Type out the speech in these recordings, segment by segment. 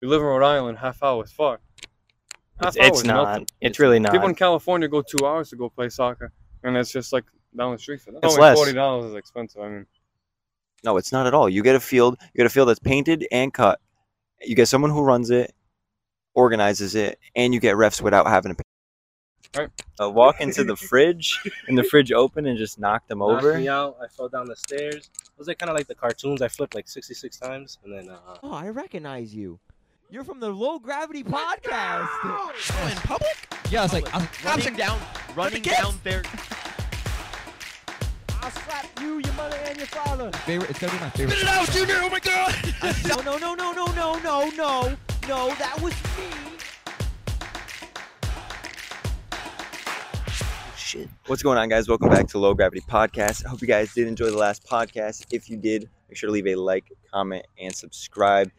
You live in Rhode Island, half hour is far. Half It's, it's is not. nothing. It's really not. People in California go two hours to go play soccer, and it's just like down the street for them. It's Only less. Forty dollars is expensive. I mean, No, it's not at all. You get a field. You get a field that's painted and cut. You get someone who runs it, organizes it, and you get refs without having to pay. Right. Uh, walk into the fridge and the fridge open and just knock them Knocked over. me out. I fell down the stairs. It was like kind of like the cartoons. I flipped like 66 times, and then uh, Oh, I recognize you. You're from the Low Gravity Podcast. Oh, in public? Yeah, I was like, I'm running down, running down there. I'll slap you, your mother, and your father. Favorite, it's gonna be my favorite. Spit it out, Junior! Oh my God! no, no, no, no, no, no, no, no! That was me. Shit. What's going on, guys? Welcome back to Low Gravity Podcast. I hope you guys did enjoy the last podcast. If you did, make sure to leave a like, comment, and subscribe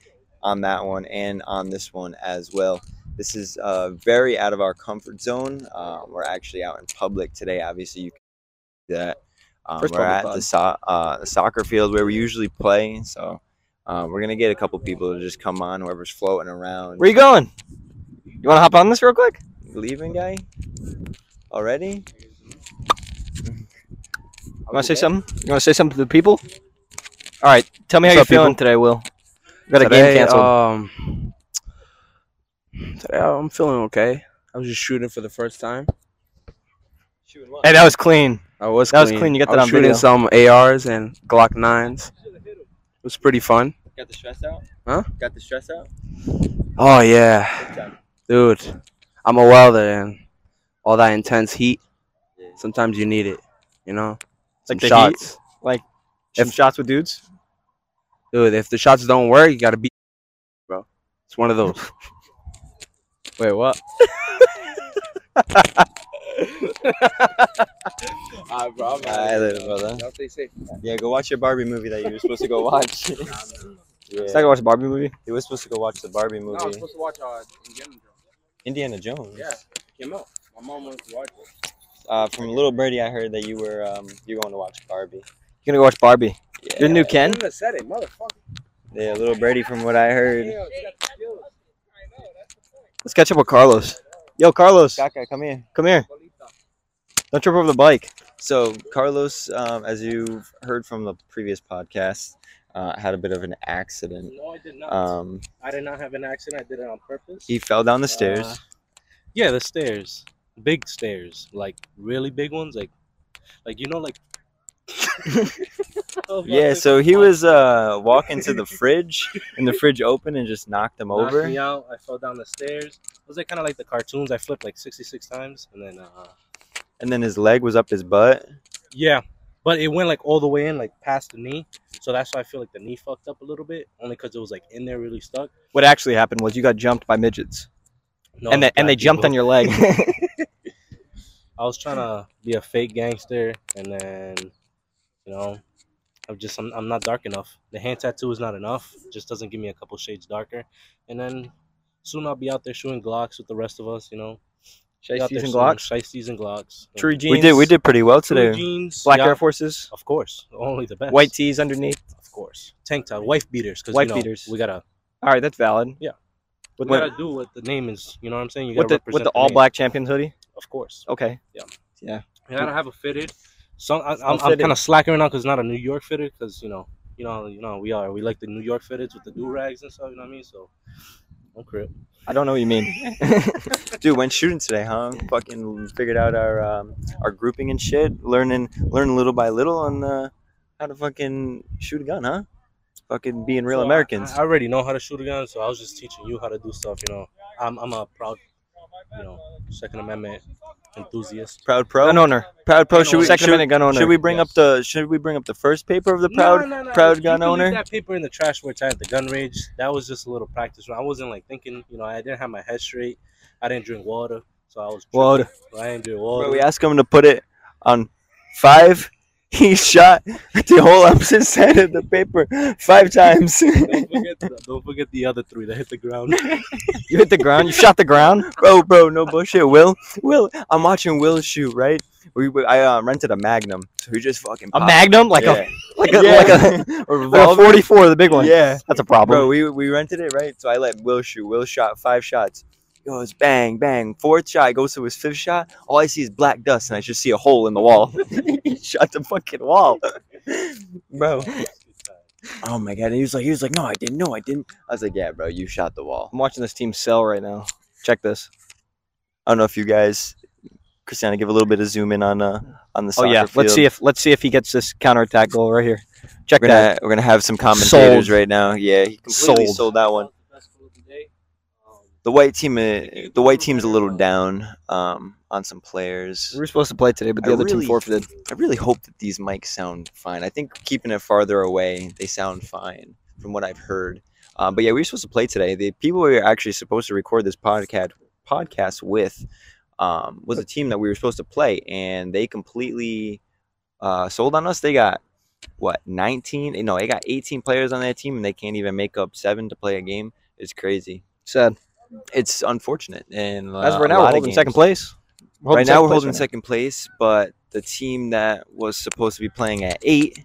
on that one and on this one as well. This is uh, very out of our comfort zone. Uh, we're actually out in public today. Obviously, you can see that. Um, we're at pod. the, so- uh, the soccer field where we usually play. So uh, we're gonna get a couple people to just come on. Whoever's floating around. Where you going? You want to hop on this real quick? leaving, guy? Already? You want to say something? You want to say something to the people? All right. Tell me how you're up, people? feeling today, Will. We got a today, game canceled. Um, today I'm feeling okay. I was just shooting for the first time. hey, that was clean. I was That was clean. clean. You got I that was on shooting video. some ARs and Glock nines. It was pretty fun. Got the stress out? Huh? Got the stress out? Oh yeah, dude. I'm a welder and all that intense heat. Sometimes you need it. You know, some Like the heat? shots. Some shots with dudes. Dude, if the shots don't work, you gotta be, bro. It's one of those. Wait, what? Ah, bro, I'm Alright, later, brother. Y'all stay safe. Yeah, go watch your Barbie movie that you were supposed to go watch. Let's yeah. not go watch a Barbie movie. You were supposed to go watch the Barbie No, I was supposed to watch uh, Indiana Jones. Indiana Jones. Yeah, came out. My mom wanted to watch it. Uh, from Little Birdie, I heard that you were um, you're going to watch Barbie. You're gonna go watch Barbie. Yeah. You're the new Ken. Shouldn't have said it, motherfucker. Yeah, Little Brady from what I heard. Let's catch up with Carlos. Yo, Carlos, Kaka, come here. come here. Don't trip over the bike. So Carlos, um, as you've heard from the previous podcast, uh, had a bit of an accident. no, I did not. Um, I did not have an accident. I did it on purpose. he fell down the stairs. Uh, yeah, the stairs, big stairs, like really big ones, like, like you know, like. Yeah, so he was uh, walking to the fridge, and the fridge opened and just knocked him Knocked over. me out. I fell down the stairs. It was like kind of like the cartoons. I flipped like 66 times, and then uh, And then his leg was up his butt. yeah, but it went like all the way in, like past the knee. So that's why I feel like the knee fucked up a little bit, only because it was like in there really stuck. What actually happened was you got jumped by midgets, No, and they and they jumped on your leg. I was trying to be a fake gangster, and then, you know, I'm just I'm, I'm not dark enough. The hand tattoo is not enough. It just doesn't give me a couple shades darker. And then soon I'll be out there shooting Glocks with the rest of us. You know, Be out Shiesties and Glocks. Shiesties and Glocks. True jeans. We did we did pretty well True today. jeans, Black yeah, Air Forces. Of course, only the best. White tees underneath. of course. Tank top, wife beaters, because Wife you know, beaters. We gotta, All right, that's valid. Yeah. With we the, gotta do what the name is. You know what I'm saying? You with gotta the with represent the all name. black champions hoodie. Of course. Okay. Yeah. Yeah. You gotta have a fitted. So I, I'm, I'm kind of slacking right now because it's not a New York fitted because you know, you know, you know, we are. We like the New York fitteds with the do rags and stuff. You know what I mean? So, don't crip. I don't know what you mean. Dude, went shooting today, huh? Fucking figured out our um, our grouping and shit. Learning learning little by little on uh, how to fucking shoot a gun, huh? Fucking being real So Americans. I, I already know how to shoot a gun, so I was just teaching you how to do stuff. You know, I'm I'm a proud, you know, Second Amendment enthusiast. Proud pro. gun owner. Proud pro. Gun Should we, Second should, gun owner. should we bring up the should we bring up the first paper of the proud No, no, no, proud you gun can leave owner? That paper in the trash where I had the gun rage. That was just a little practice. run. I wasn't like thinking. You know, I didn't have my head straight. I didn't drink water, so I was. Water. tripping. I didn't drink water. Bro, we asked him to put it on five, he shot the whole opposite side of the paper five times. Don't forget, the, don't forget the other three that hit the ground. You hit the ground. You shot the ground. bro, bro, no bullshit. Will, Will, I'm watching Will shoot. Right, we, we I uh, rented a Magnum, so he just fucking A magnum, like yeah. a like a Yeah. like a, a a revolver. 44, the big one. Yeah, That's a problem. bro, we we rented it right. So I let Will shoot. Will shot five shots. Goes bang bang. Fourth shot goes to his fifth shot. All I see is black dust, and I just see a hole in the wall. he shot the fucking wall, bro. Oh my god! And he was like, he was like, no, I didn't. No, I didn't. I was like, yeah, bro, you shot the wall. I'm watching this team sell right now. Check this. I don't know if you guys, Christiana, give a little bit of zoom in on uh on the. Oh yeah, soccer let's see if let's see if he gets this counterattack goal right here. Check we're that. gonna we're gonna have some commentators Sold. right now. Yeah, he completely Sold. sold that one. The white team, uh, the white team's a little down um, on some players. We were supposed to play today, but the I other team forfeited. I really hope that these mics sound fine. I think keeping it farther away, they sound fine from what I've heard. Um, but yeah, we were supposed to play today. The people we were actually supposed to record this podcast podcast with um, was a team that we were supposed to play, and they completely uh, sold on us. They got what 19? No, they got 18 players on that team, and they can't even make up seven to play a game. It's crazy. Sad. It's unfortunate, and uh, As of right now, we're holding second place. We're right now we're holding right second place, but the team that was supposed to be playing at eight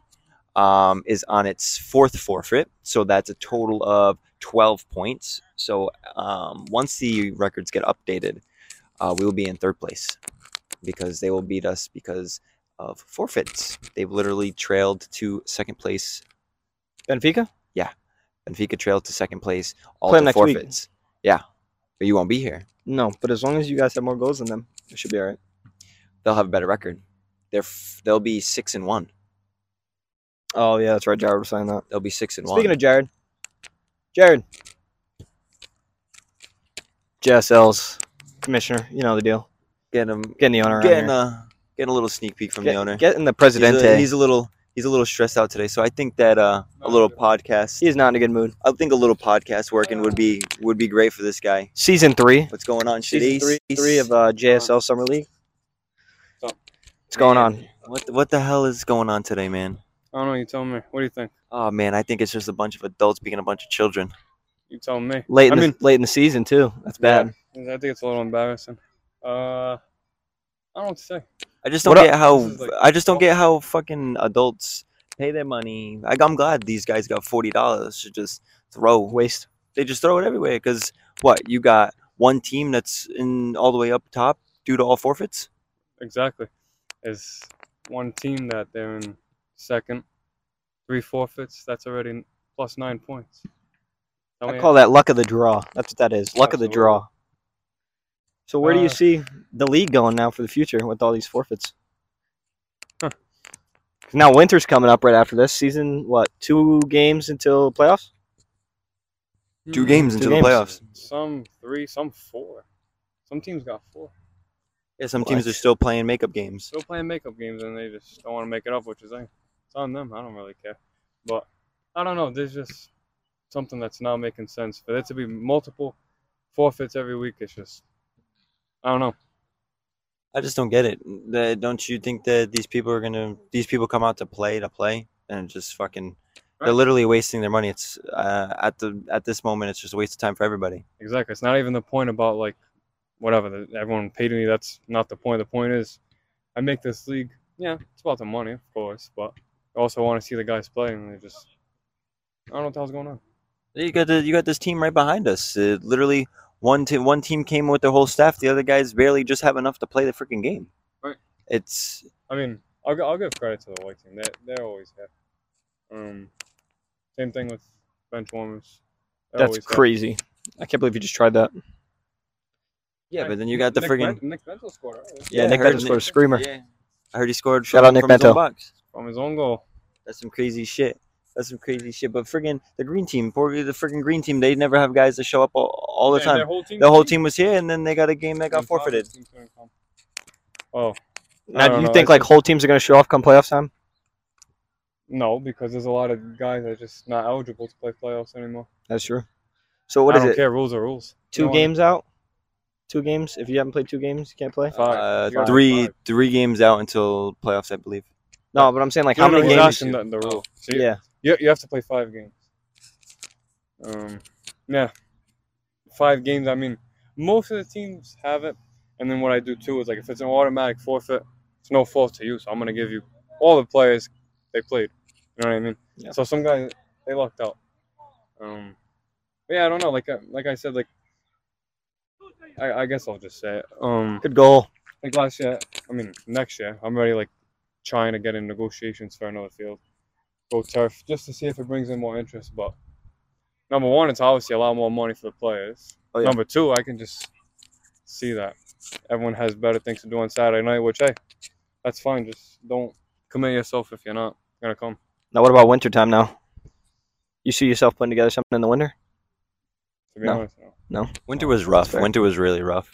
um, is on its fourth forfeit. So that's a total of 12 points. So um, once the records get updated, uh, we will be in third place because they will beat us because of forfeits. They've literally trailed to second place. Benfica. Yeah. Benfica trailed to second place. All Play 'em next week. forfeits. Yeah, but you won't be here. No, but as long as you guys have more goals than them, it should be all right. They'll have a better record. They're f- they'll be six and one. Oh yeah, that's right. Jared was saying that. They'll be six and one. Speaking of Jared, Jared, JSL's commissioner. You know the deal. Get him Getting the owner. getting a getting a little sneak peek from Get- the owner. Getting the he's, presidente. a, he's a little he's a little stressed out today, so I think that uh, a little podcast. He's not in a good mood. I think a little podcast working would be would be great for this guy. Season three. What's going on, Season three, three of uh, JSL Summer League. So- What's going on? What the, what the hell is going on today, man? I don't know. You tell me. What do you think? Oh man, I think it's just a bunch of adults being a bunch of children. You tell me. Late in I the, mean- late in the season too. That's bad. I think it's a little embarrassing. Uh, I don't know what to say. I just don't up- get how like- I just don't get how fucking adults pay their money. I, I'm glad these guys got forty dollars to just throw. Waste. They just throw it everywhere because what you got one team that's in all the way up top due to all forfeits. Exactly. Is one team that they're in second, three forfeits. That's already plus nine points. Tell I oh, me- call that luck of the draw. That's what that is. Luck of the draw. So where do you Uh, see the league going now for the future with all these forfeits? Huh. Now winter's coming up right after this season. What two games until playoffs? Two games Two into games. the playoffs. Some three, some four. Some teams got four. Yeah, some teams are still playing makeup games. Still playing makeup games and they just don't want to make it up, which is like, it's on them. I don't really care. But I don't know. There's just something that's not making sense. For there to be multiple forfeits every week, it's just I don't know. I just don't get it. The- don't you think that these people are gonna? These people come out to play to play and just fucking. They're literally wasting their money. It's uh, at the at this moment, it's just a waste of time for everybody. Exactly. It's not even the point about like whatever everyone paid me. That's not the point. The point is, I make this league. Yeah, it's about the money, of course, but I also want to see the guys play, and they just I don't know what the hell's going on. You got the, you got this team right behind us. It literally, one team one team came with their whole staff. The other guys barely just have enough to play the freaking game. Right. It's I mean, I'll, I'll give credit to the white team. They they're always here. Um, same thing with bench warmers. They're That's always here. crazy. I can't believe you just tried that. yeah, Right. but then you got the Nick friggin' Ben- Nick Bentel scored earlier Yeah, I Nick heard scored a screamer. Yeah, I heard he scored. Shout from, out Nick from his own Bento. box. from his own goal. That's some crazy shit. That's some crazy shit. But friggin' the green team, poor the friggin' green team, they never have guys that show up all, all the Yeah, time. Their whole team. The whole team was here, and then they got a game that got forfeited. team's gonna come. Oh. Now, do you know, think it's like just- whole teams are going to show off come playoffs time? No, because there's a lot of guys that are just not eligible to play playoffs anymore. That's true. So what I is don't it? care. Rules are rules. Two don't wanna- games out? Two games? If you haven't played two games, you can't play. Five. Uh, You gotta three five. three games out until playoffs, I believe. No, but I'm saying like No, how no, many he's games? asking the, the rule. So you, Yeah. You, you have to play five games. Um, yeah, five games. I mean, most of the teams have it, and then what I do too is like if it's an automatic forfeit, it's no fault to you. So I'm gonna give you all the players they played. You know what I mean? Yeah. So some guys they lucked out. Um, but yeah, I don't know. Like I- like I said, like I, I guess I'll just say it. Um, Good goal. like last year, I mean next year, I'm already like trying to get in negotiations for another field, go turf, just to see if it brings in more interest. But number one, it's obviously a lot more money for the players. Oh, yeah. Number two, I can just see that everyone has better things to do on Saturday night, which hey, that's fine. Just don't commit yourself if you're not gonna come. Now, what about wintertime now? You see yourself putting together something in the winter? To be No. honest, no. Winter was rough. Winter was really rough.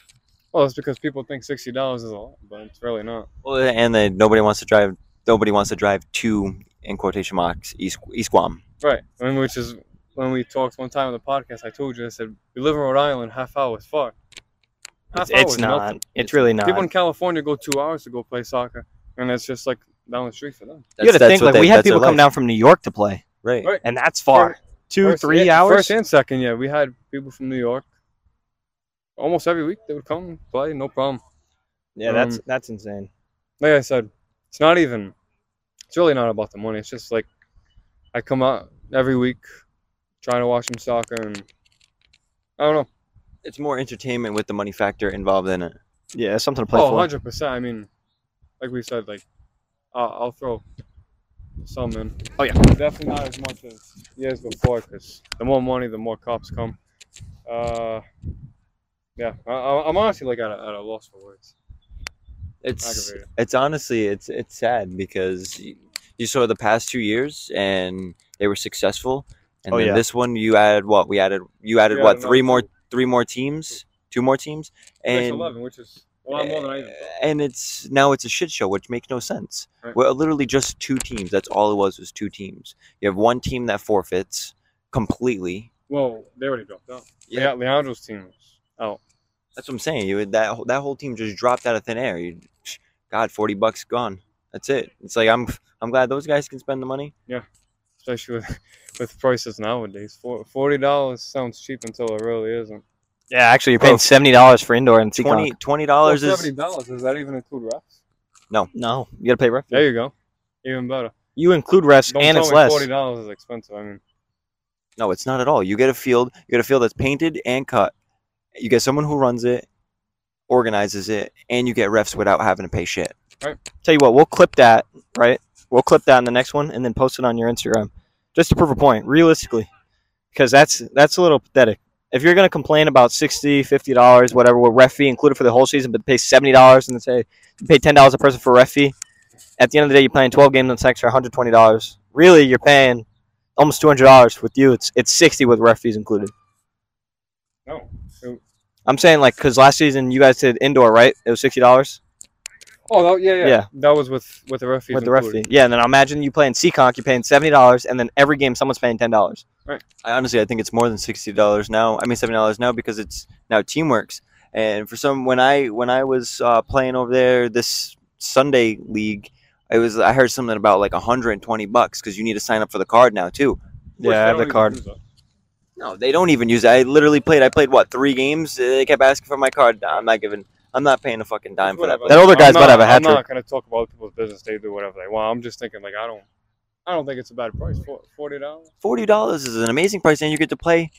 Well, it's because people think sixty dollars is a lot, but it's really not. Well, and then nobody wants to drive. Nobody wants to drive to in quotation marks East East Guam. Right. I mean, which is when we talked one time on the podcast. I told you, I said we live in Rhode Island, half hour is far. Half It's, hour it's is not. nothing. It's really not. People in California go two hours to go play soccer, and it's just like down the street for them. you got to think like they- we had people come down from New York to play, Right. Right. and that's far. Two, First- three yeah, hours. First and second, yeah, we had people from New York. Almost every week they would come play, no problem. yeah, that's um, that's insane. Like I said, it's not even. It's really not about the money. It's just like I come out every week, trying to watch some soccer, and I don't know. It's more entertainment with the money factor involved in it. Yeah, it's something to play Oh, for. 100 percent. I mean, like we said, like I'll, I'll throw some in. Oh, yeah. definitely not as much as years before, because the more money, the more cops come. Uh, yeah, I, I- I'm honestly like at a, at a loss for words. It's it's honestly it's it's sad because you, you saw the past two years and they were successful, and Oh, then yeah. this one you added what we added you added We what added three another more three more teams two more teams and 11, which is a lot more than I even eh, and it's now it's a shit show, which makes no sense. Right. We're literally just two teams. That's all it was was two teams. You have one team that forfeits completely. Well, they already dropped out. Yeah. Yeah, Leandro's team was out. That's what I'm saying. You that whole- that whole team just dropped out of thin air. You, God, forty bucks gone. That's it. It's like I'm I'm glad those guys can spend the money. Yeah, especially with with prices nowadays. Forty dollars sounds cheap until it really isn't. Yeah, actually, you're paying Bro. seventy dollars for indoor and Twenty Seekonk. twenty dollars is seventy dollars. Does that even include refs? No, no, you got to pay refs. There you go. Even better. You include refs, Don't and tell it's me less. forty dollars is expensive. I mean, no, it's not at all. You get a field. You get a field that's painted and cut. You get someone who runs it, organizes it, and you get refs without having to pay shit. Right. Tell you what, we'll clip that, right? We'll clip that in the next one and then post it on your Instagram, just to prove a point, realistically, because that's that's a little pathetic. If you're gonna complain about 60 50 dollars, whatever, with ref fee included for the whole season, but pay seventy dollars and then say you pay ten dollars a person for ref fee, at the end of the day, you're playing 12 games that's extra 120 dollars. Really, you're paying almost 200 dollars with you. It's it's 60 with ref fees included. no. It- I'm saying like because last season you guys did indoor, right? It was sixty dollars Oh, that, yeah, yeah, Yeah. That was with with the ref with the ref fee. Yeah, and then I imagine you playing Seekonk, you're paying seventy dollars, and then every game someone's paying ten dollars. Right. I honestly, I think it's more than sixty dollars now. I mean, seventy dollars now because it's now Teamworks. And for some, when I when I was uh, playing over there this Sunday league, I was I heard something about like hundred and twenty bucks because you need to sign up for the card now too. Yeah, I have the even card. No, they don't even use it. I literally played. I played what three games? Uh, They kept asking for my card. I'm not giving. I'm not paying a fucking dime for that. That older guy's about to have a hat I'm not trick. gonna talk about people's business. They do whatever they want. I'm just thinking like I don't. I don't think it's a bad price. For- Forty dollars. Forty dollars is an amazing price, and you get to play.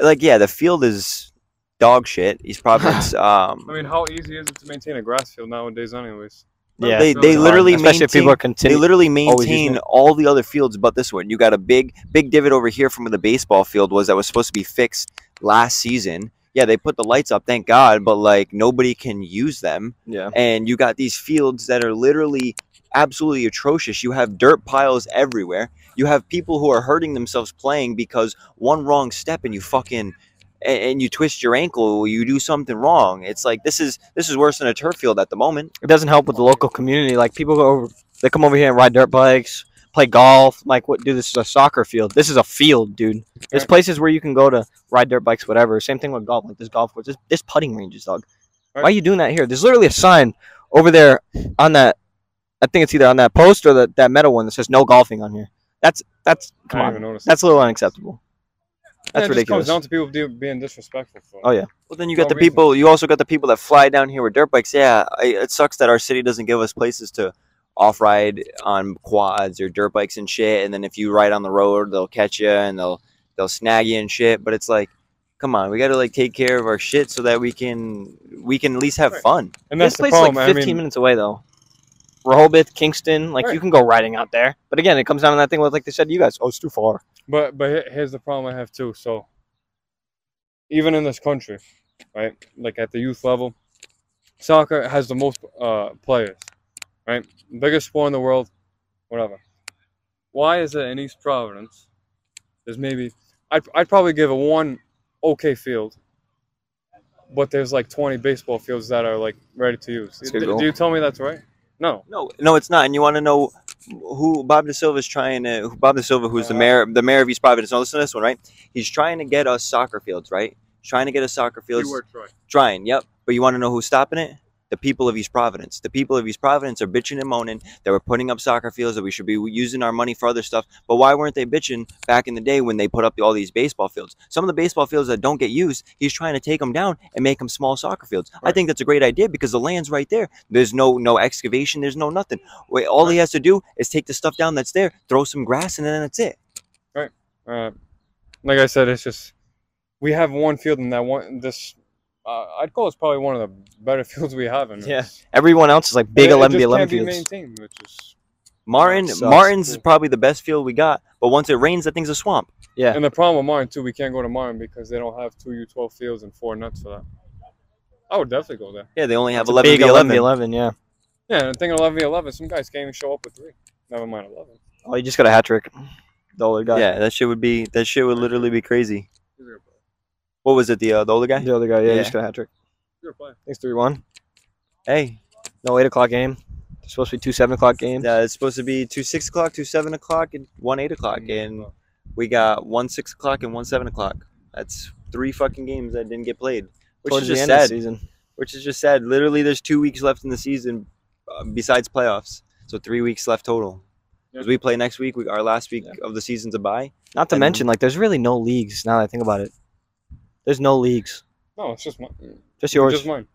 Like, yeah, the field is dog shit. East Providence. Um, I mean, how easy is it to maintain a grass field nowadays, anyways? Yeah, they they really hard, literally especially if people maintain- are They literally maintain all the other fields but this one. You got a big, big divot over here from where the baseball field was that was supposed to be fixed last season. Yeah, they put the lights up, thank God, but like nobody can use them. Yeah, And you got these fields that are literally absolutely atrocious. You have dirt piles everywhere. You have people who are hurting themselves playing because one wrong step and you fucking and, and you twist your ankle, you do something wrong. It's like this is this is worse than a turf field at the moment. it doesn't help with the local community. Like people go over, they come over here and ride dirt bikes, play golf. Like what? Dude, this is a soccer field. This is a field, dude. There's places where you can go to ride dirt bikes, whatever. Same thing with golf. Like this golf course, this, this putting ranges, dog. Why are you doing that here? There's literally a sign over there on that I think it's either on that post or the, that metal one that says no golfing on here. That's that's come I on. even notice. That's a little unacceptable. Yeah, That's it just ridiculous. comes down to people do- being disrespectful. For Oh, yeah. Well, then you No got the reason. people. You also got the people that fly down here with dirt bikes. Yeah, I, it sucks that our city doesn't give us places to off ride on quads or dirt bikes and shit. And then if you ride on the road, they'll catch you and they'll they'll snag you and shit. But it's like, come on, we got to like take care of our shit so that we can we can at least have Right. fun. And that's this the place problem. is like 15 I mean, minutes away though. Rehoboth, Kingston, like you can go riding out there. But again, it comes down to that thing with like they said you guys. Oh, it's too far. But but here's the problem I have too. So even in this country, right, like at the youth level, soccer has the most uh, players, right? Biggest sport in the world, whatever. Why is it in East Providence? There's maybe I'd I'd probably give it one okay field, but there's like 20 baseball fields that are like ready to use. A Do, do you tell me that's right? No. No, no, it's not. And you want to know who Bob DaSilva is trying to? Who Bob DaSilva, who's the mayor, the mayor of East Providence. Now listen to this one, right? He's trying to get us soccer fields, right? Trying to get us soccer fields. Trying, yep. But you want to know who's stopping it? The people of East Providence. The people of East Providence are bitching and moaning that we're putting up soccer fields, that we should be using our money for other stuff. But why weren't they bitching back in the day when they put up all these baseball fields? Some of the baseball fields that don't get used, he's trying to take them down and make them small soccer fields. I think that's a great idea because the land's right there. There's no no excavation. There's no nothing. Wait, all he has to do is take the stuff down that's there, throw some grass, and then that's it. Right. Uh, like I said, it's just we have one field in that one. This uh, I'd call it's probably one of the better fields we have. In Yeah. Everyone else is like big it, 11 it v just 11 can't be fields. maintained, which is Martin, sucks. Martin's is probably the best field we got. But once it rains, that thing's a swamp. Yeah. and the problem with Martin too. We can't go to Martin because they don't have two U12 fields and four nuts for that. I would definitely go there. Yeah, they only have It's a 11 big v 11. 11 yeah. Yeah, and the thing 11 v 11, some guys can't even show up with three. Never mind 11. Oh, you just got a hat trick. The older guy. Yeah, that shit would be that shit would literally be crazy. What was it? The uh, the older guy? The other guy, yeah, Yeah. he just got a hat trick. You're a. Thanks, 3 1. Hey, No 8 o'clock game. It's supposed to be two 7 o'clock games. Yeah, it's supposed to be two six o'clock, two seven o'clock, and one eight o'clock, and we got one six o'clock and one seven o'clock. That's three fucking games that didn't get played, which Towards is the just end of the sad. season. Which is just sad. Literally, there's two weeks left in the season, uh, besides playoffs. So three weeks left total. Yeah. As we play next week, we, our last week Yeah. of the season's a bye. Not to And- mention, like, there's really no leagues now that I think about it. There's no leagues. No, it's just mine. Just yours. Just mine.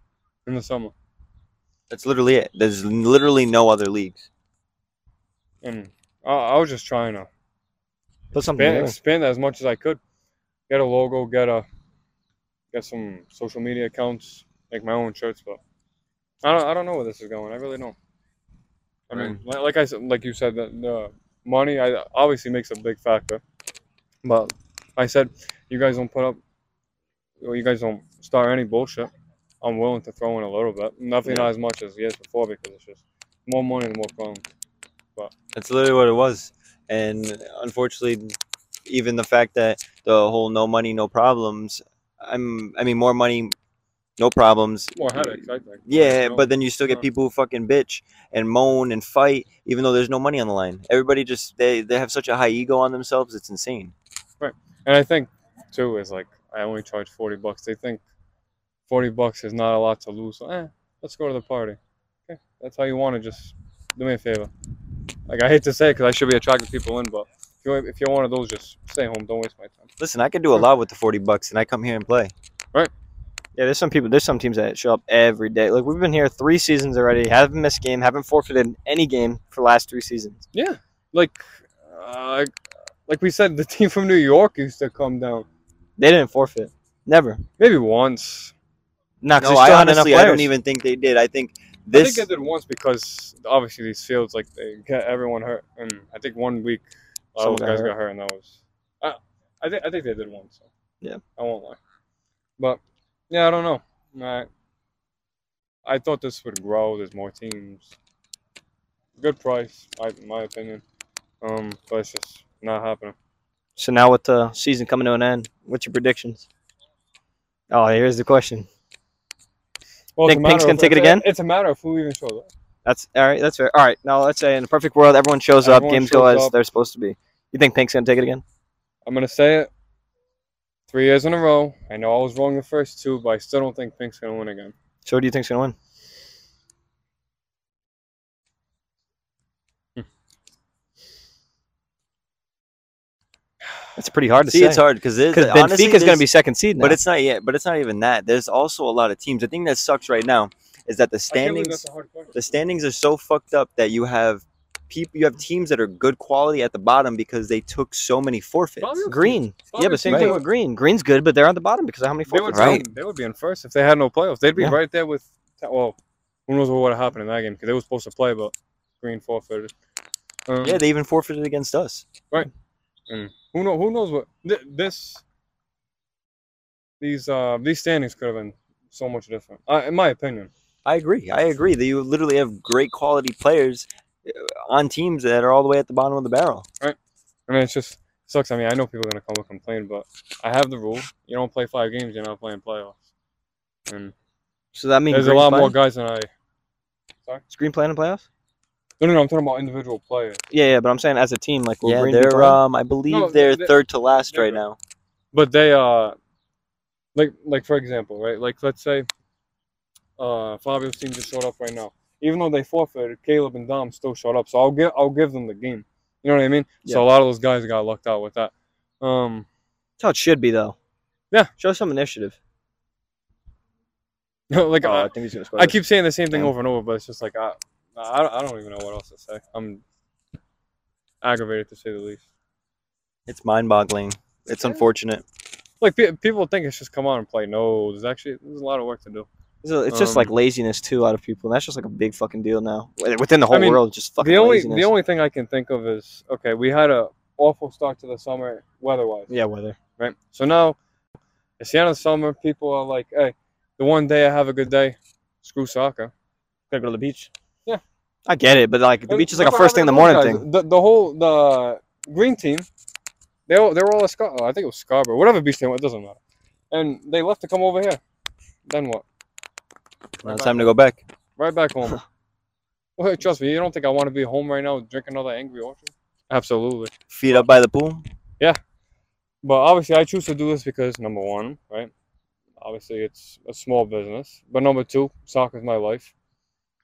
In the summer. That's literally it. There's literally no other leagues. And I, I was just trying to Put something expand, expand that as much as I could. Get a logo, get a get some social media accounts, make my own shirts, but I don't I don't know where this is going. I really don't. I mean, like, like I said, like you said, the, the money I obviously makes a big factor, but I said you guys don't put up, or you guys don't start any bullshit. I'm willing to throw in a little bit, nothing Yeah. not as much as years before because it's just more money and more problems. But that's literally what it was. And unfortunately, even the fact that the whole no money, no problems. I'm. I mean, more money, no problems. More headaches, I think. Yeah, know? but then you still get people who fucking bitch and moan and fight, even though there's no money on the line. Everybody just they they have such a high ego on themselves. It's insane. Right, and I think too is like I only charge forty bucks. They think forty bucks is not a lot to lose. So, eh, let's go to the party. Okay, that's how you want to just do me a favor. Like I hate to say it because I should be attracting people in, but if you're if you're one of those, just stay home. Don't waste my time. Listen, I could do a lot with the forty bucks, and I come here and play. Right. Yeah, there's some people. There's some teams that show up every day. Like we've been here three seasons already. Haven't missed a game. Haven't forfeited any game for the last three seasons. Yeah, like uh, like we said, the team from New York used to come down They didn't forfeit. Never. maybe once. Nah, 'cause No, I still had enough honestly I don't even think they did. I think I this. think they did once because obviously these fields like they get everyone hurt, and I think one week all Someone those guys hurt. got hurt, and that was. I, I think I think they did once. So. Yeah. I won't lie, but yeah, I don't know. I I thought this would grow. There's more teams. Good price, I, in my opinion. Um, but it's just not happening. So now with the season coming to an end, what's your predictions? Oh, here's the question. Well, Think Pink's gonna take it again? It's a matter of who even shows up. That's all right. That's fair. All right. Now let's say in a perfect world, everyone shows up, Everyone games go as up. they're supposed to be. You think Pink's gonna take it again? I'm gonna say it. Three years in a row. I know I was wrong the first two, but I still don't think Pink's gonna win again. So who do you think's gonna win? That's pretty hard to See, say. it's hard because because Benfica's going to be second seed now. But it's not yet. But it's not even that. There's also a lot of teams. The thing that sucks right now is that the standings the standings are so fucked up that you have people you have teams that are good quality at the bottom because they took so many forfeits. Green. Yeah, but same thing with Green. Green's good, but they're on the bottom because of how many They would, forfeits. Right. they would be in first if they had no playoffs. They'd be Yeah. right there with. Well, who knows what would have happened in that game because they were supposed to play, but Green forfeited. Um, Yeah, they even forfeited against us. And who know who knows what th- this these uh these standings could have been so much different. Uh, in my opinion. I agree. I agree that you literally have great quality players uh, on teams that are all the way at the bottom of the barrel. Right. I mean, it's just sucks. I mean, I know people are gonna come and complain, but I have the rule: you don't play five games, you're not playing playoffs. And So that means there's a lot more guys than I. Is Green playing in playoffs? No, no, no. I'm talking about individual players. Yeah, yeah, but I'm saying as a team, like will yeah, they're um I believe No, they're they- third to last right they're- now. But they uh, like like for example, right? Like let's say, uh, Fabio's team just showed up right now. Even though they forfeited, Caleb and Dom still showed up. So I'll give I'll give them the game. You know what I mean? So a lot of those guys got lucked out with that. Um, That's how it should be, though. Yeah. Show some initiative. No, like Oh, I, I think he's gonna score. I this. keep saying the same thing Yeah. over and over, but it's just like I, I, I don't even know what else to say. I'm aggravated to say the least. It's mind-boggling. It's Yeah. unfortunate. Like pe- people think it's just come on and play. No, there's actually there's a lot of work to do. It's, just like um, laziness too out of people. And that's just like a big fucking deal now within the whole mean, world. Just fucking the only laziness. the only thing I can think of is okay, we had a awful start to the summer weather-wise, yeah, weather. right? So now it's the end of the summer. People are like, hey, the one day I have a good day, screw soccer. Gotta go to the beach. I get it, but like the beach is like a first thing in the morning thing. The, the whole the green team, they all, they were all at Scar- oh, I think it was Scarborough, whatever beach they went. It doesn't matter. And they left to come over here. Then what? Now it's time to go back. Right back home. well, trust me, you don't think I want to be home right now drinking another Angry Orchard? Absolutely. Feet up by the pool. Yeah, but obviously, I choose to do this because number one, right? Obviously, it's a small business. But number two, soccer is my life.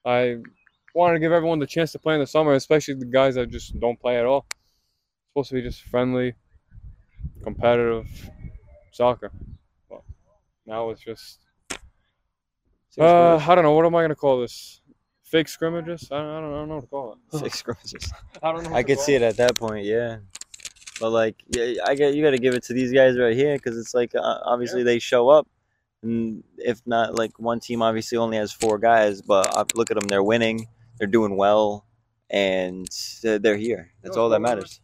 I wanted to give everyone the chance to play in the summer, especially the guys that just don't play at all. It's supposed to be just friendly, competitive soccer. But now it's just, uh, I don't know. What am I gonna call this? Fake scrimmages? I don't, I don't, I don't know what to call it. Six scrimmages. I don't know. I could see it at that point, yeah. But like, yeah, I get you got to give it to these guys right here because it's like uh, obviously they show up, and if not, like one team obviously only has four guys, but uh, look at them, they're winning, they're doing well, and they're, they're here. That's all that matters.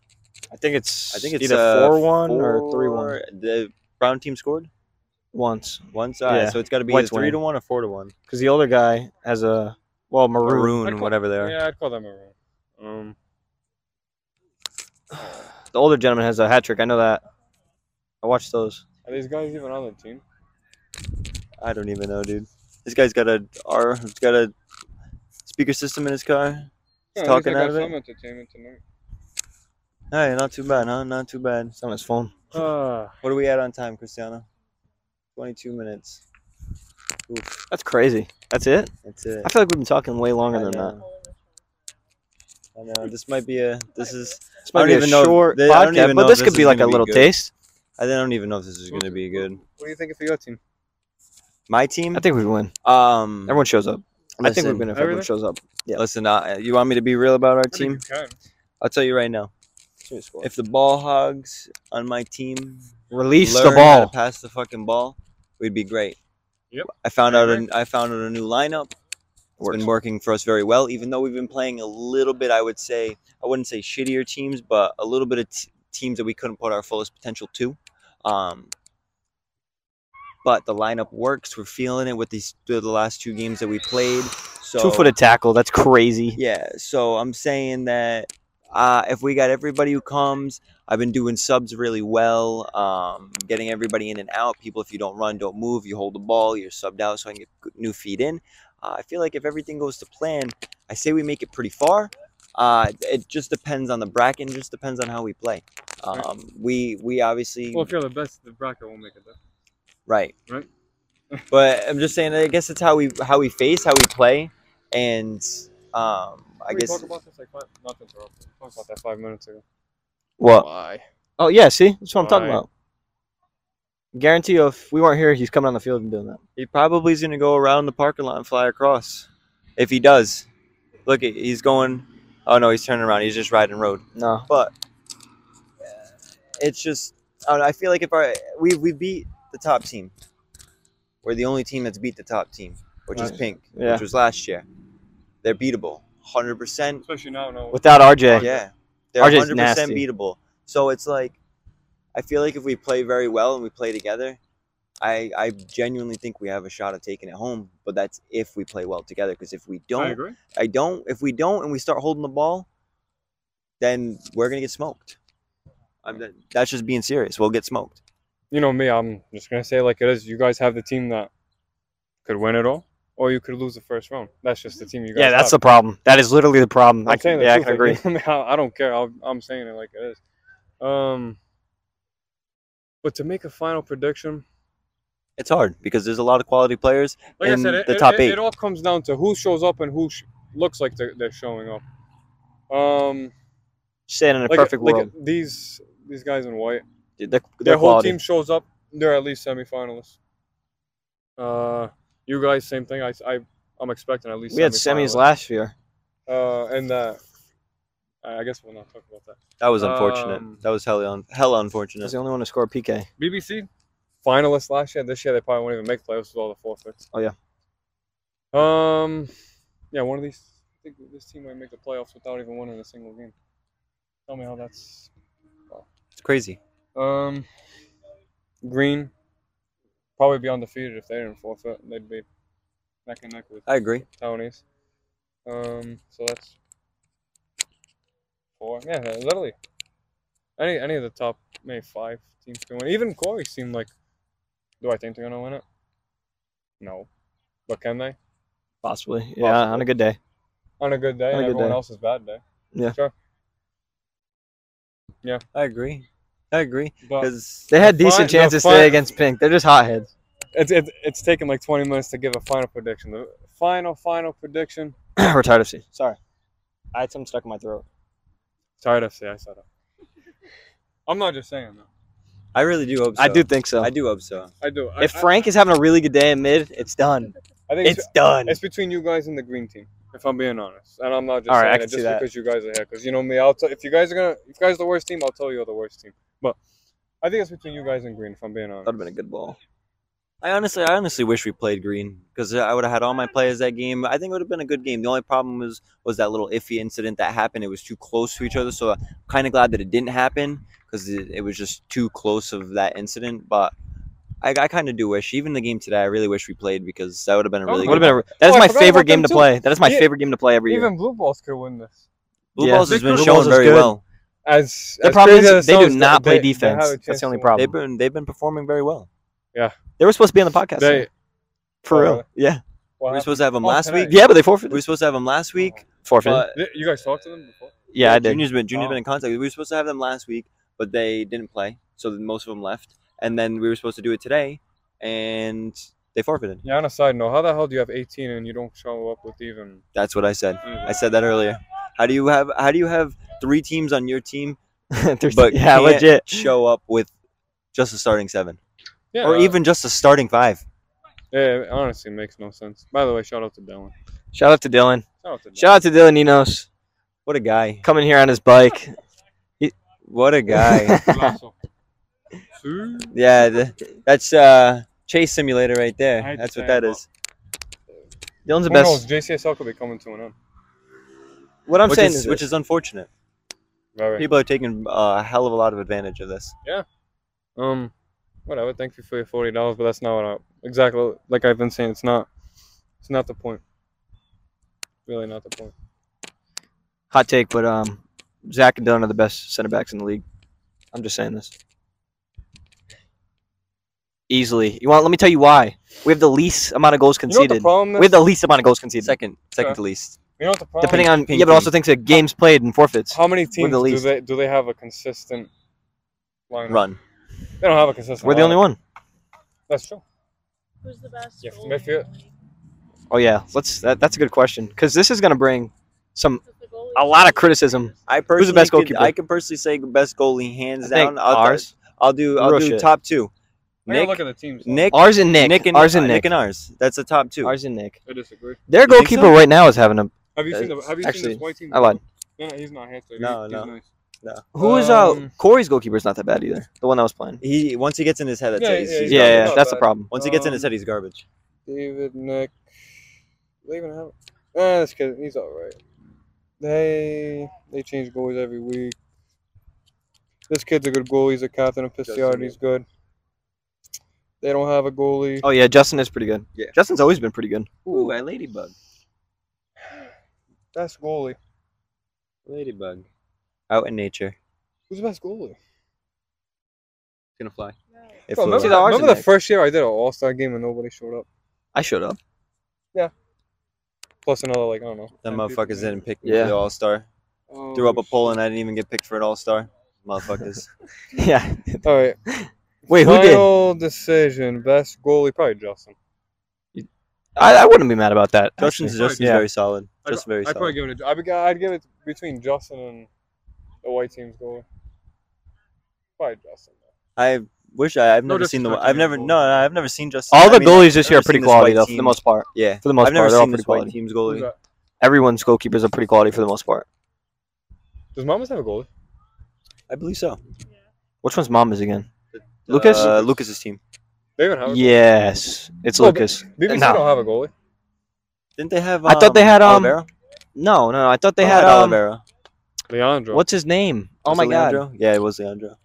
I think it's I think it's either uh, four one or three one. The Brown team scored once once, all right, Yeah. so it's got to be White's either three to one or four to one. because the older guy has a well maroon. Maroon, I'd call- whatever they are. Yeah, I'd call them maroon. Um, The older gentleman has a hat trick. I know that. I watched those. are these guys even on the team? I don't even know, dude. This guy's got a R. He's got a speaker system in his car. He's Yeah, talking least out of it. some entertainment tonight. Hey, not too bad, huh? Not too bad. It's on his phone. Ah, What are we at on time, Cristiano? 22 minutes. That's crazy. That's it. That's it. I feel like we've been talking way longer I than that. I know. This might be a. This is. This I might don't be a even know short I podcast, even but know this could this be like a little good. taste. I don't even know if this is going to be good. what do you think for your team? My team. I think we win. Um. Everyone shows up. I think we listen, win if everyone Everything? shows up. Yeah. Listen, uh, you want me to be real about our I team? you. I'll tell you right now. If the ball hogs on my team Release learn the how to ball. pass the fucking ball, we'd be great. Yep. I found out agree. a, I found out a new lineup. It's Works. been working for us very well, even though we've been playing a little bit. I would say I wouldn't say shittier teams, but a little bit of t- teams that we couldn't put our fullest potential to. Um, but the lineup works. We're feeling it with these the last two games that we played. So Two footed tackle. That's crazy. yeah, so I'm saying that uh, if we got everybody who comes, I've been doing subs really well, um, getting everybody in and out. People, if you don't run, don't move, you hold the ball, you're subbed out, so I can get new feet in. Uh, I feel like if everything goes to plan, I say we make it pretty far. Uh, it just depends on the bracket, and just depends on how we play. Um, we we obviously Well, if you're the best, the bracket won't make it there. Right, Right. but I'm just saying. I guess it's how we how we face, how we play, and um, I Didn't we guess talk about this like five, not to interrupt. you. We talked about that five minutes ago. What? Why? Oh yeah, see, that's what I'm talking about. Guarantee you, if we weren't here, he's coming on the field and doing that. He probably is going to go around the parking lot and fly across. If he does, look, he's going. Oh no, he's turning around. He's just riding road. No, But it's just. I, don't know, I feel like if our we we beat the top team, we're the only team that's beat the top team, which is Pink, Yeah. which was last year. They're beatable, hundred percent. Especially now, no. without RJ, Yeah, they're hundred percent beatable. So it's like, I feel like if we play very well and we play together, I I genuinely think we have a shot of taking it home. But that's if we play well together. Because if we don't, agree. I don't. If we don't and we start holding the ball, then we're gonna get smoked. I'm, that's just being serious. We'll get smoked. You know me, I'm just gonna say like it is. You guys have the team that could win it all, or you could lose the first round. That's just the team you guys. yeah, that's the problem. That is literally the problem. I I'm can, saying the yeah, I can agree. I, mean, I I don't care. I'm, I'm saying it like it is. Um, but to make a final prediction, It's hard because there's a lot of quality players. like In I said, it, the it- top it, eight. it all comes down to who shows up and who sh- looks like they're, they're showing up. Um, Saying in a like, perfect like world, these these guys in white, Dude, they're, their whole quality. team shows up. They're at least semifinalists. Uh, you guys, same thing. I, I I'm expecting at least. We had semis last year. Uh, and uh, I I guess we'll not talk about that. That was unfortunate. Um, that was hella un- hella I unfortunate. was the only one to score a PK. BBC finalists last year. This year they probably won't even make playoffs with all the forfeits. Oh, yeah. Um, yeah, one of these. I think this team might make the playoffs without even winning a single game. Tell me how that's. It's crazy. Um, Green probably be undefeated if they didn't forfeit. They'd be neck and neck with I agree. Townies. Um, so that's four. Yeah, literally. Any any of the top maybe five teams can win. Even Corey seemed like. Do I think they're gonna win it? No, but can they? Possibly. Yeah, on a good day. On a good day, On a and good everyone day. else's bad day. Yeah. Sure. Yeah. I agree. I agree. Because They had The decent fi- the chances fi- today against Pink. They're just hotheads. it's it's it's taken like 20 minutes to give a final prediction. The final final prediction. We're tired of C. Sorry. I had something stuck in my throat. Tired of say I said it. I'm not just saying that. I really do hope so. I do think so. I do hope so. I do. I, If I- Frank is having a really good day in mid, it's done. I think It's done. It's between you guys and the green team, if I'm being honest. And I'm not just All right, I saying can it just that. because you guys are here. Because you know me, I'll tell if you guys are gonna, if you guys are the worst team, I'll tell you you're the worst team. But I think it's between you guys and green, if I'm being honest. That'd have been a good ball. I honestly, I honestly wish we played green because I would have had all my players that game. I think it would have been a good game. The only problem was was that little iffy incident that happened. It was too close to each other, so I'm kind of glad that it didn't happen because it, it was just too close of that incident. But I, I kind of do wish, even the game today, I really wish we played because that would have been a Oh, really Would good. have been. A, that is Oh, I my favorite game to too. play. That is my Yeah. favorite game to play every year. Even blue balls could win this. Blue Yeah. Balls has been Blue showing very good. well. As The as problem is as they do not play they- they defense. have That's the only problem. They've been they've been performing very well. Yeah, they were supposed to be on the podcast. They, for Oh, real. Yeah. We were supposed to have them Oh, last week. Yeah, but they forfeited. We were supposed to have them last oh. week. Forfeited. You guys talked to them before? yeah, I did. Junior's been Junior's Oh. been in contact. We were supposed to have them last week, but they didn't play, so most of them left. And then we were supposed to do it today, and they forfeited. Yeah. On a side note, how the hell do you have 18 and you don't show up with even? That's what I said. I said that earlier. How do you have How do you have three teams on your team, but yeah, can't legit. show up with just a starting seven, Yeah. or uh, even just a starting five? Yeah. It honestly makes no sense. By the way, shout out to Dylan. Shout out to Dylan. Shout out to Dylan. Shout out to Dylan Enos What a guy! coming here on his bike. What a guy! Lasso. Yeah, the, that's uh, Chase Simulator right there. I'd That's what that is. that but- Dylan's the Who knows? best. JCSL could be coming to an end. What I'm which saying is, is, which is unfortunate. Very. People are taking a hell of a lot of advantage of this. Yeah. Um, whatever. Thank you for your forty dollars, but that's not what I exactly like I've been saying. It's not. It's not the point. Really, not the point. hot take, but um, Zach and Dylan are the best center backs in the league. I'm just saying this. Easily. You want? Let me tell you why. We have the least amount of goals You know what the conceded. problem is? we have the least amount of goals conceded. Second, second Okay. to least. you know what the problem? Depending on Pink yeah, but also team. thinks that games played and forfeits. how many teams the do they do they have a consistent lineup? Run. They don't have a consistent. We're the only one. That's true. Who's the best? Yeah, goalie Smithfield. in the league? Oh yeah, let's. That, that's a good question because this is gonna bring some. If the goalie a lot of criticism. I personally best could- I could personally say best goalie hands I think down. I'll, ours. I'll do. I'll Real do shit. top two. I gotta Nick, look at the teams. Nick, Ours and Nick. Nick and ours and uh, Nick. and ours. That's the top two. Ours and Nick. I disagree. Their You goalkeeper so? right now is having a. Have you Uh, seen the? Have you actually, seen this white team? I lied. No, no, he's not handsome. No, he's, no. He's nice. Who is uh Um, Corey's goalkeeper is not that bad either. The one that was playing. He once he gets in his head, that's Yeah, it. He's, yeah, he's he's Yeah, yeah, that's the bad. problem. Once he gets in his Um, head, he's garbage. David, Nick. Do they even have? Eh, this kid, he's all right. They they change goalies every week. This kid's a good goalie. He's a captain of Pisciardi. He's good. They don't have a goalie. Oh yeah, Justin is pretty good. Yeah. Justin's always been pretty good. Ooh, a ladybug. Best goalie. Ladybug. Out in nature. Who's the best goalie? It's gonna fly. It Bro, flew remember See, the out. remember the there. first year I did an All Star game and nobody showed up. I showed up. Yeah. Plus another like I don't know. Them 10 people motherfuckers didn't pick me Yeah. for the All Star. Oh, Threw up a oh, poll and I didn't even get picked for an All Star. Motherfuckers. yeah. All right. Wait, who did? Final decision. Best goalie, probably Justin. I, I wouldn't be mad about that. Justin's actually. Justin's Yeah. very solid. I'd- Just very I'd probably solid. give it. A, I'd, be- I'd give it between Justin and the white team's goalie. Probably Justin. though. I wish I. I've No never seen the. disrespect I've never. your No. I've never seen Justin. All I the mean, goalies this year are pretty quality white though, for the most part. Yeah. For the most I've never part, they're all pretty this white quality. team's goalie. Everyone's goalkeepers are pretty quality for the most part. Does Mamas have a goalie? I believe so. Which one's Mama's again? Lucas? Uh, Lucas's team. They even have. A goalie? Yes, it's No, Lucas. BBC No. don't have a goalie. Didn't they have? I thought they had, um, Oliveira? No, no, I thought they Oh, had um. Oliveira. Leandro. What's his name? Oh Was my it god. Leandro? Yeah, it was Leandro.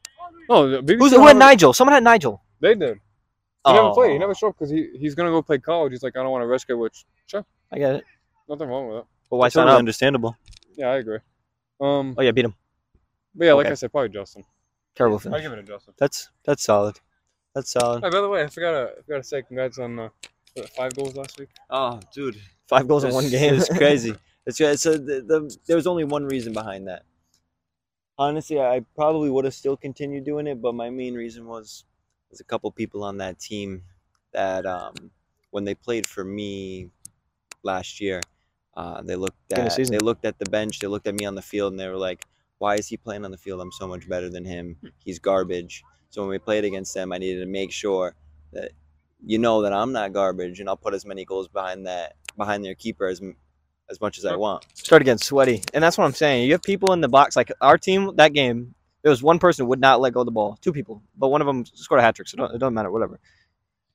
No, the BBC Who's don't who had have a- Nigel? Someone had Nigel. They did. He never played. He Oh. never showed up because he, he's gonna go play college. He's like, I don't want to risk it. Which sure, I get it. nothing wrong with it. But why That's sign totally up? understandable. Yeah, I agree. Um, Oh yeah, beat him. but yeah, like okay. I said, probably Justin. Terrible I'd give it to Justin. That's that's solid. That's solid. Hey, by the way, I forgot to I forgot to say congrats on uh, what, five goals last week. Oh, dude. Five goals in one game. It's crazy. It's it's a, the, the, there was only one reason behind that. Honestly, I probably would have still continued doing it, but my main reason was there's a couple people on that team that um, when they played for me last year, uh, they looked at season. they looked at the bench, they looked at me on the field, and they were like, "Why is he playing on the field? I'm so much better than him. Hmm. He's garbage." So when we played against them, I needed to make sure that you know that I'm not garbage, and I'll put as many goals behind that behind their keeper as as much as I want. Start getting sweaty, and that's what I'm saying. You have people in the box like our team that game. There was one person who would not let go of the ball. Two people, but one of them scored a hat trick, so it don't, doesn't matter. Whatever.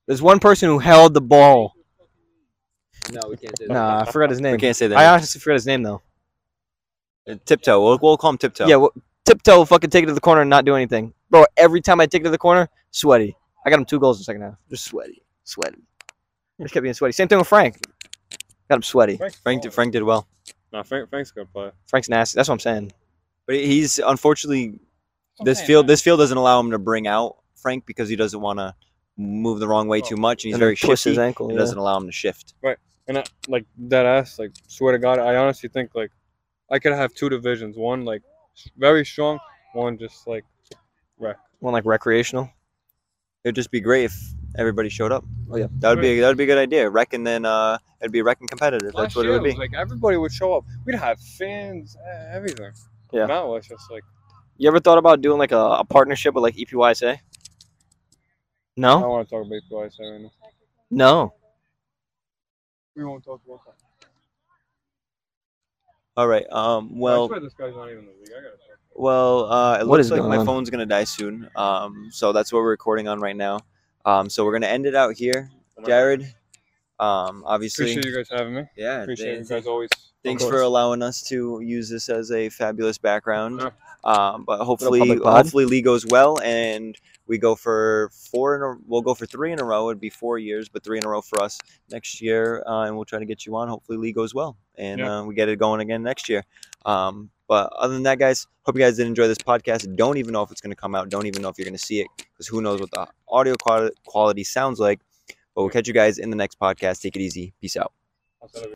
There's one person who held the ball. No, we can't say that. Nah, I forgot his name. We name. can't say that. I honestly forgot his name though. Tiptoe. We'll, we'll call him tiptoe. Yeah, well, tiptoe, fucking take it to the corner and not do anything, bro. Every time I take it to the corner, sweaty. I got him two goals in the second half. Just sweaty, sweaty. Just kept being sweaty. Same thing with Frank. Got him sweaty. Frank did, Frank did well, Nah, Frank, Frank's a good player. Frank's nasty. That's what I'm saying. but he's unfortunately this field this field doesn't allow him to bring out Frank because he doesn't want to move the wrong way oh. too much, and he's And very then twist shifty. his ankle. It yeah. doesn't allow him to shift. Right. And I, like that ass, like swear to God, I honestly think like I could have two divisions. One like very strong, one just like rec. One like recreational. It'd just be great if everybody showed up. Oh, yeah. that would be that would be a good idea. Rec and then uh, it'd be rec and competitive. That's Last what it year, would be. was, Like everybody would show up. We'd have fans, eh, everything. Yeah. Now it's just like You ever thought about doing like a, a partnership with like EPYSA? I No, don't want to talk about twice. right now. no. We won't talk about that. All right. Um. Well. swear this guy's not even in the league. I gotta talk. Well, uh, it What looks like my on? phone's gonna die soon. Um. So that's what we're recording on right now. Um. So we're gonna end it out here, Jared. Um. Obviously. Appreciate you guys having me. Yeah. Appreciate thanks- you guys always. Thanks for allowing us to use this as a fabulous background. Yeah. Um, but hopefully, hopefully, Lee goes well, and we go for four in a. We'll go for three in a row. It'd be four years, but three in a row for us next year, uh, and we'll try to get you on. Hopefully, Lee goes well, and Yeah. uh, we get it going again next year. Um, but other than that, guys, hope you guys did enjoy this podcast. Don't even know if it's going to come out. Don't even know if you're going to see it because who knows what the audio quality sounds like. But we'll catch you guys in the next podcast. Take it easy. Peace out. I'll send it